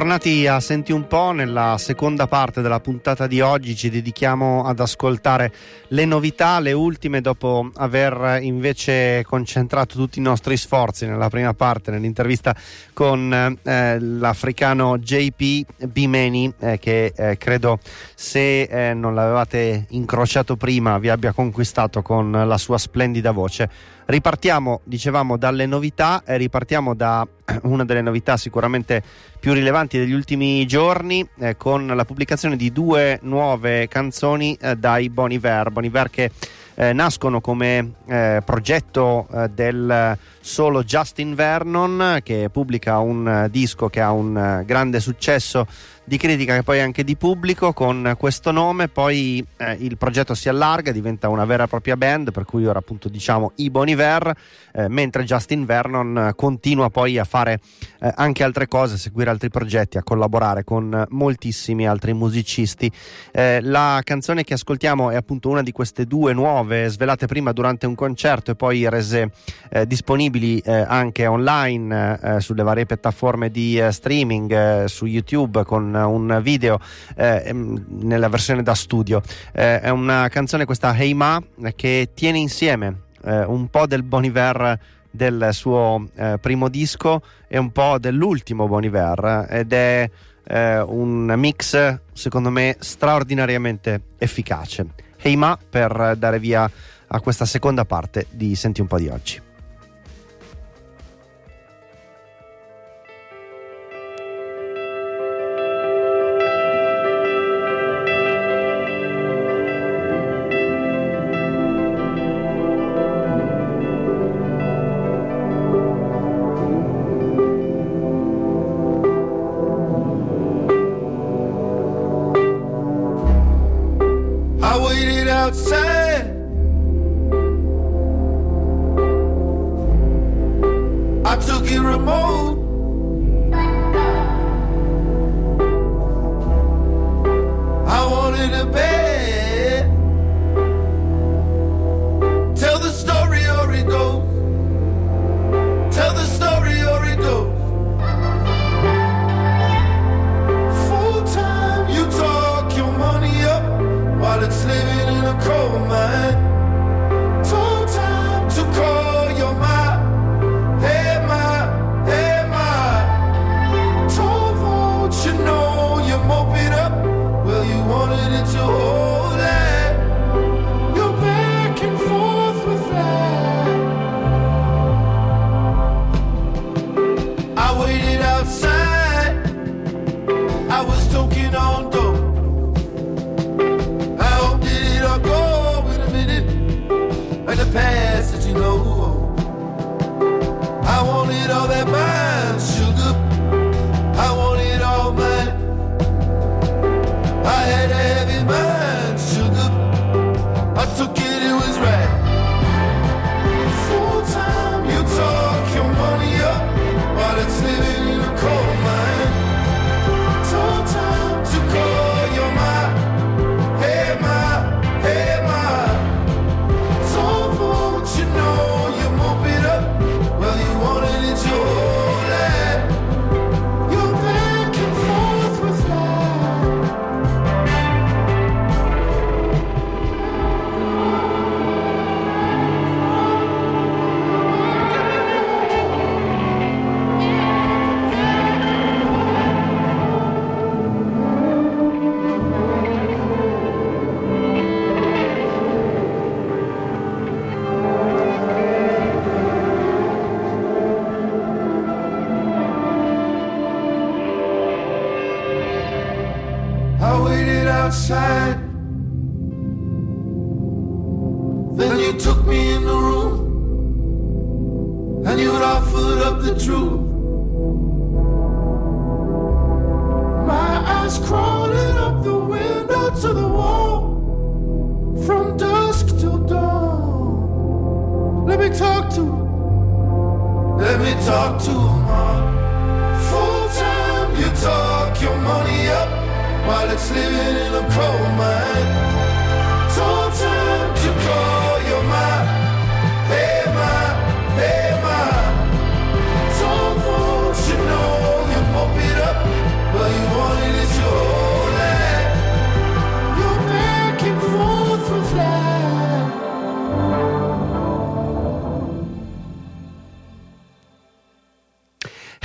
Bentornati a Senti un po', nella seconda parte della puntata di oggi ci dedichiamo ad ascoltare le novità, le ultime dopo aver invece concentrato tutti i nostri sforzi nella prima parte, nell'intervista con eh, l'africano JP Bimeni eh, che eh, credo se eh, non l'avevate incrociato prima vi abbia conquistato con la sua splendida voce. Ripartiamo, dicevamo, dalle novità e ripartiamo da una delle novità sicuramente più rilevanti degli ultimi giorni eh, con la pubblicazione di due nuove canzoni eh, dai Boniver. Boniver che eh, nascono come eh, progetto eh, del solo Justin Vernon che pubblica un disco che ha un grande successo di critica e poi anche di pubblico con questo nome, poi eh, il progetto si allarga, diventa una vera e propria band, per cui ora appunto diciamo i Boniver, eh, mentre Justin Vernon continua poi a fare eh, anche altre cose, a seguire altri progetti, a collaborare con moltissimi altri musicisti. Eh, la canzone che ascoltiamo è appunto una di queste due nuove, svelate prima durante un concerto e poi rese eh, disponibili eh, anche online sulle varie piattaforme di streaming, su YouTube con un video eh, nella versione da studio. Eh, è una canzone questa Hey Ma che tiene insieme eh, un po' del Boniver del suo eh, primo disco e un po' dell'ultimo Boniver ed è eh, un mix secondo me straordinariamente efficace. Hey Ma per dare via a questa seconda parte di Senti un po' di oggi.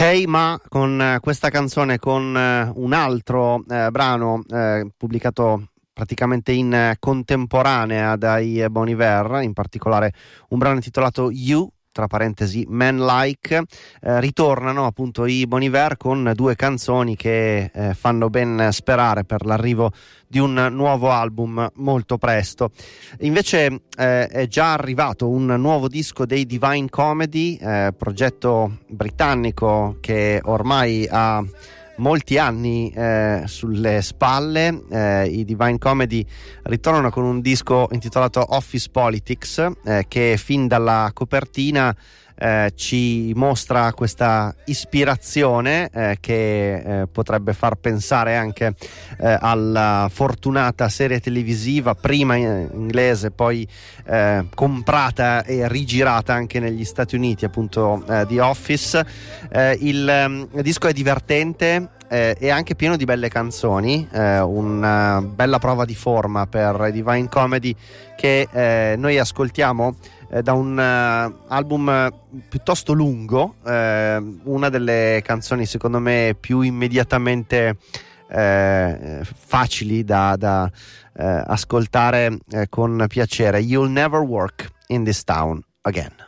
Ok, ma con questa canzone, con un altro eh, brano eh, pubblicato praticamente in contemporanea dai Bon Iver, in particolare un brano intitolato You tra parentesi Man Like, eh, ritornano appunto i Bon Iver con due canzoni che eh, fanno ben sperare per l'arrivo di un nuovo album molto presto. Invece eh, è già arrivato un nuovo disco dei Divine Comedy, eh, progetto britannico che ormai ha molti anni eh, sulle spalle. Eh, I Divine Comedy ritornano con un disco intitolato Office Politics eh, che fin dalla copertina eh, ci mostra questa ispirazione eh, che eh, potrebbe far pensare anche eh, alla fortunata serie televisiva, prima in inglese, poi eh, comprata e rigirata anche negli Stati Uniti, appunto eh, di Office. il, il disco è divertente, eh, è anche pieno di belle canzoni, eh, una bella prova di forma per Divine Comedy che eh, noi ascoltiamo eh, da un uh, album piuttosto lungo, eh, una delle canzoni secondo me più immediatamente eh, facili da, da ascoltare con piacere. You'll never work in this town again.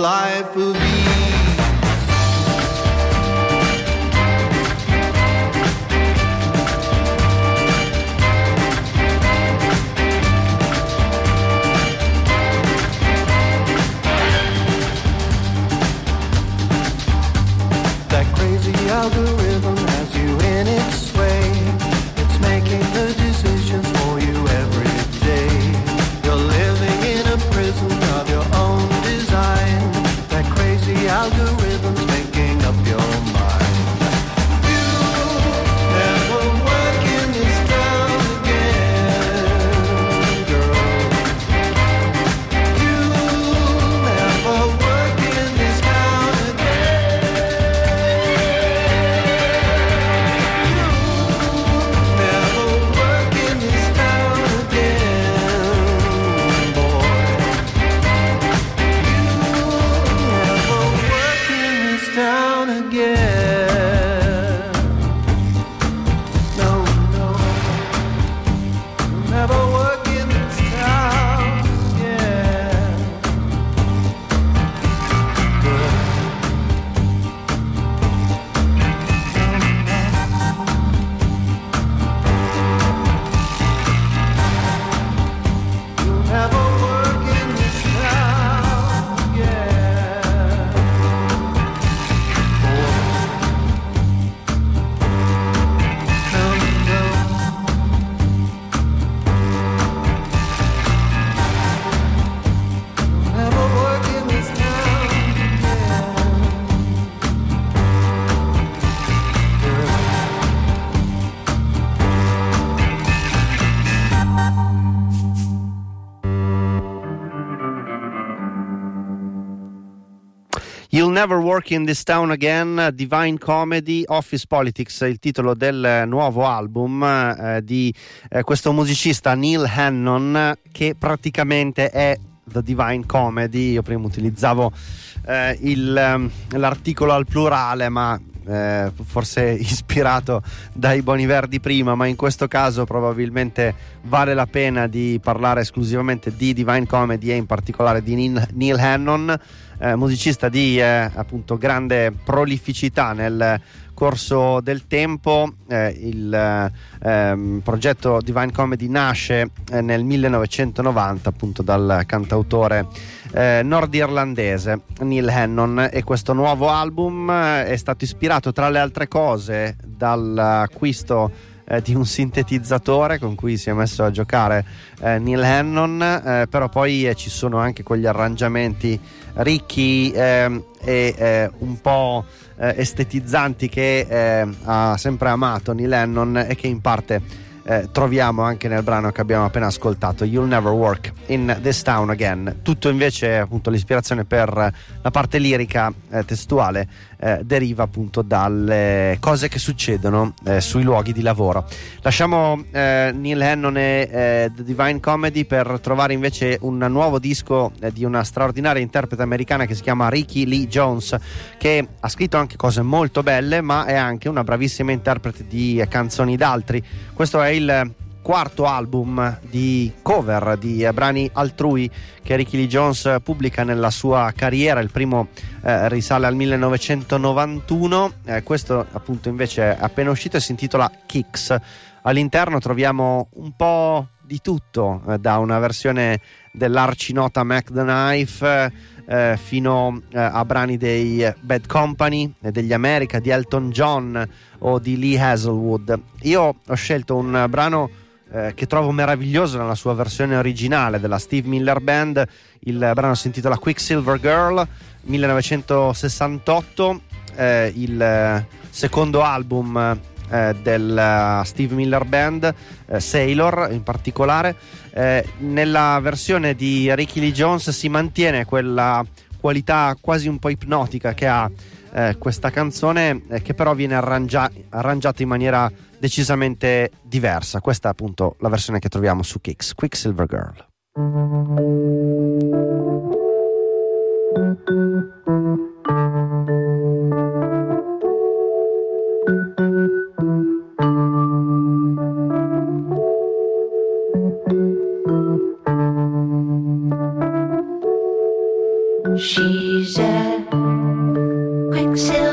life of. Never Work in This Town Again, Divine Comedy, Office Politics, il titolo del nuovo album eh, di eh, questo musicista Neil Hannon che praticamente è The Divine Comedy. Io prima utilizzavo eh, il, ehm, l'articolo al plurale, ma eh, forse ispirato dai Boni Verdi prima, ma in questo caso probabilmente vale la pena di parlare esclusivamente di Divine Comedy e in particolare di Neil Hannon, eh, musicista di eh, appunto grande prolificità nel corso del tempo. Eh, il ehm, progetto Divine Comedy nasce eh, nel 1990 appunto dal cantautore eh, nordirlandese Neil Hannon e questo nuovo album eh, è stato ispirato tra le altre cose dall'acquisto eh, di un sintetizzatore con cui si è messo a giocare eh, Neil Hannon, eh, però poi eh, ci sono anche quegli arrangiamenti ricchi ehm, e eh, un po' estetizzanti che ha sempre amato Neil Hannon e che in parte eh, troviamo anche nel brano che abbiamo appena ascoltato, You'll Never Work in This Town Again. Tutto invece, appunto, l'ispirazione per la parte lirica eh, testuale eh, deriva appunto dalle cose che succedono eh, sui luoghi di lavoro. Lasciamo eh, Neil Hannon e eh, The Divine Comedy per trovare invece un nuovo disco di una straordinaria interprete americana che si chiama Ricky Lee Jones, che ha scritto anche cose molto belle, ma è anche una bravissima interprete di canzoni d'altri. Questo è il quarto album di cover di brani altrui che Ricky Lee Jones pubblica nella sua carriera. Il primo eh, risale al 1991, eh, questo appunto invece è appena uscito e si intitola Kicks. All'interno troviamo un po' di tutto, eh, da una versione dell'arcinota Mac the Knife eh, fino eh, a brani dei Bad Company, degli America, di Elton John o di Lee Hazelwood. Io ho scelto un brano eh, che trovo meraviglioso nella sua versione originale della Steve Miller Band. Il brano si intitola Quicksilver Girl 1968, eh, il secondo album eh, del Steve Miller Band, eh, Sailor in particolare. Eh, nella versione di Ricky Lee Jones si mantiene quella qualità quasi un po' ipnotica che ha eh, questa canzone, eh, che però viene arrangia- arrangiata in maniera decisamente diversa. Questa è appunto la versione che troviamo su Kicks, Quicksilver Girl. She's a quicksilver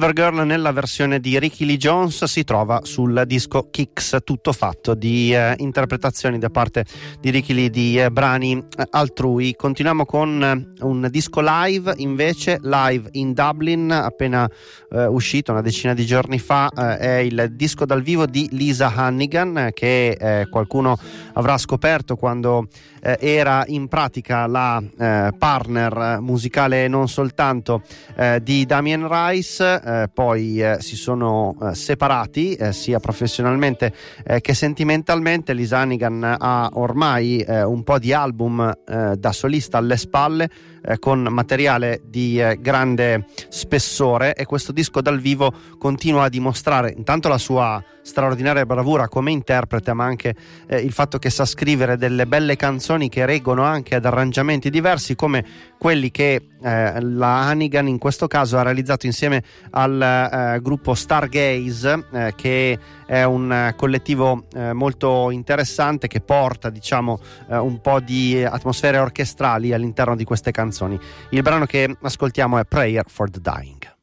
Silver Girl nella versione di Ricky Lee Jones si trova sul disco Kicks, tutto fatto di eh, interpretazioni da parte di Ricky Lee di eh, brani eh, altrui. Continuiamo con eh, un disco live, invece live in Dublin, appena eh, uscito una decina di giorni fa, è il disco dal vivo di Lisa Hannigan che qualcuno avrà scoperto quando era in pratica la partner musicale non soltanto di Damien Rice eh, poi eh, si sono eh, separati eh, sia professionalmente eh, che sentimentalmente. Lisanigan ha ormai eh, un po' di album da solista alle spalle eh, con materiale di eh, grande spessore e questo disco dal vivo continua a dimostrare intanto la sua straordinaria bravura come interprete ma anche eh, il fatto che sa scrivere delle belle canzoni che reggono anche ad arrangiamenti diversi come quelli che eh, la Hannigan in questo caso ha realizzato insieme al eh, gruppo Stargaze eh, che è un collettivo molto interessante che porta diciamo un po' di atmosfere orchestrali all'interno di queste canzoni canzoni. Il brano che ascoltiamo è Prayer for the Dying.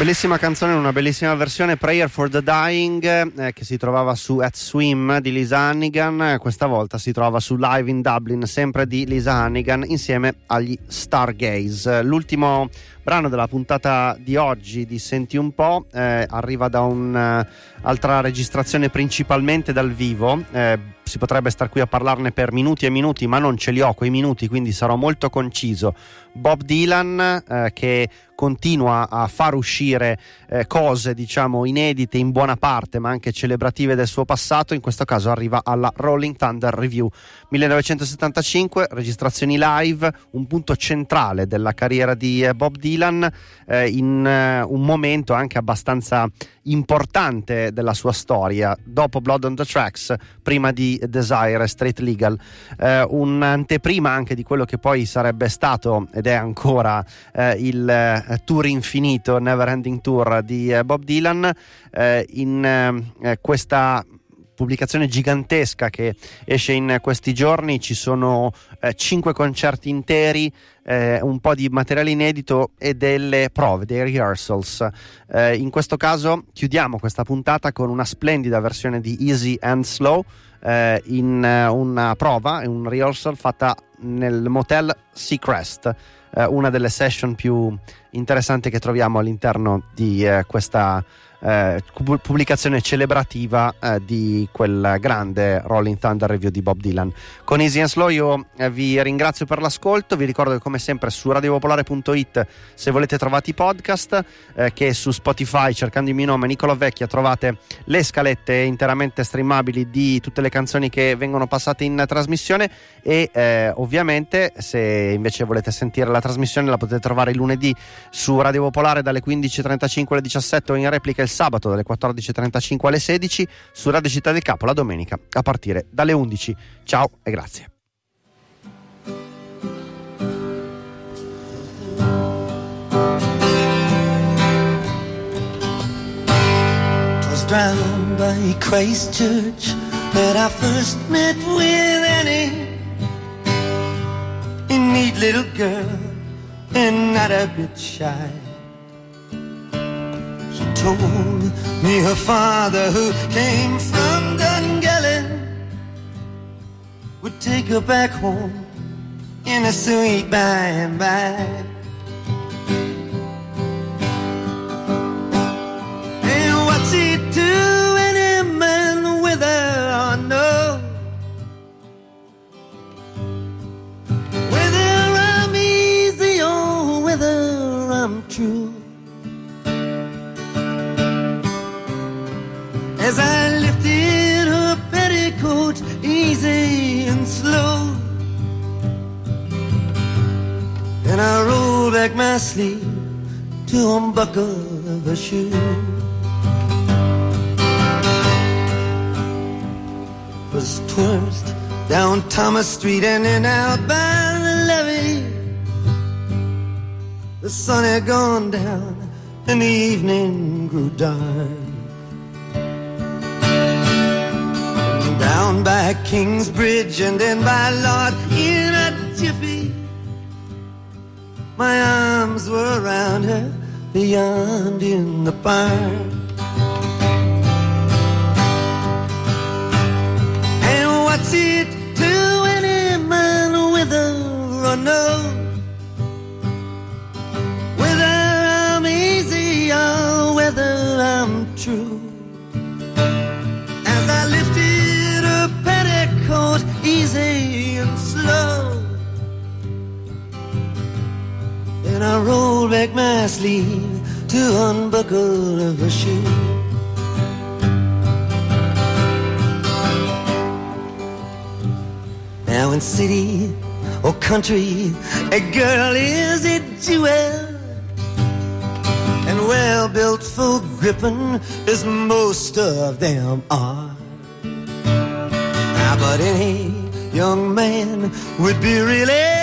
Bellissima canzone, una bellissima versione Prayer for the Dying eh, che si trovava su At Swim di Lisa Hannigan, questa volta si trova su Live in Dublin, sempre di Lisa Hannigan insieme agli Stargaze. L'ultimo brano della puntata di oggi di Senti un po' eh, arriva da un'altra registrazione principalmente dal vivo. Eh, si potrebbe star qui a parlarne per minuti e minuti, ma non ce li ho quei minuti, quindi sarò molto conciso. Bob Dylan eh, che continua a far uscire eh, cose diciamo inedite in buona parte ma anche celebrative del suo passato in questo caso arriva alla Rolling Thunder Review 1975 registrazioni live un punto centrale della carriera di eh, Bob Dylan eh, in eh, un momento anche abbastanza importante della sua storia dopo Blood on the Tracks prima di Desire Street Legal. Eh, un'anteprima anche di quello che poi sarebbe stato ed è ancora eh, il eh, tour infinito Never Ending Tour di eh, Bob Dylan. Eh, in questa pubblicazione gigantesca che esce in questi giorni ci sono cinque concerti interi eh, un po' di materiale inedito e delle prove, dei rehearsals. Eh, in questo caso chiudiamo questa puntata con una splendida versione di Easy and Slow eh, in uh, una prova, un rehearsal fatta nel motel Seacrest, uh, una delle session più interessanti che troviamo all'interno di uh, questa eh, pubblicazione celebrativa eh, di quel grande Rolling Thunder review di Bob Dylan. Con Easy and Slow io eh, vi ringrazio per l'ascolto, vi ricordo che come sempre su radiopopolare.it se volete trovate i podcast, eh, che su Spotify cercando il mio nome Nicola Vecchia trovate le scalette interamente streamabili di tutte le canzoni che vengono passate in trasmissione e eh, ovviamente se invece volete sentire la trasmissione la potete trovare il lunedì su Radio Popolare dalle 15.35 alle 17 o in replica il sabato dalle 14.35 alle 16 su Radio Città del Capo la domenica a partire dalle 11. Ciao e grazie. Drowned by Christchurch that I first met with Annie, a neat little girl and not a bit shy. Told me her father, who came from Dungelly, would take her back home in a sweet by and by. And what's he do any man with her or no? Whether I'm easy oh, or whether I'm true. Sleeve to unbuckle the shoe. Was first down Thomas Street and then out by the levee. The sun had gone down and the evening grew dark. Down by King's Bridge and then by Lord in a jiffy. My arms were around her beyond in the barn. And what's it to any man with her or sleeve to unbuckle the shoe. Now in city or country, a girl is a jewel. And well built, full gripping, as most of them are. Now, but any young man would be really